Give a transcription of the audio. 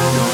no.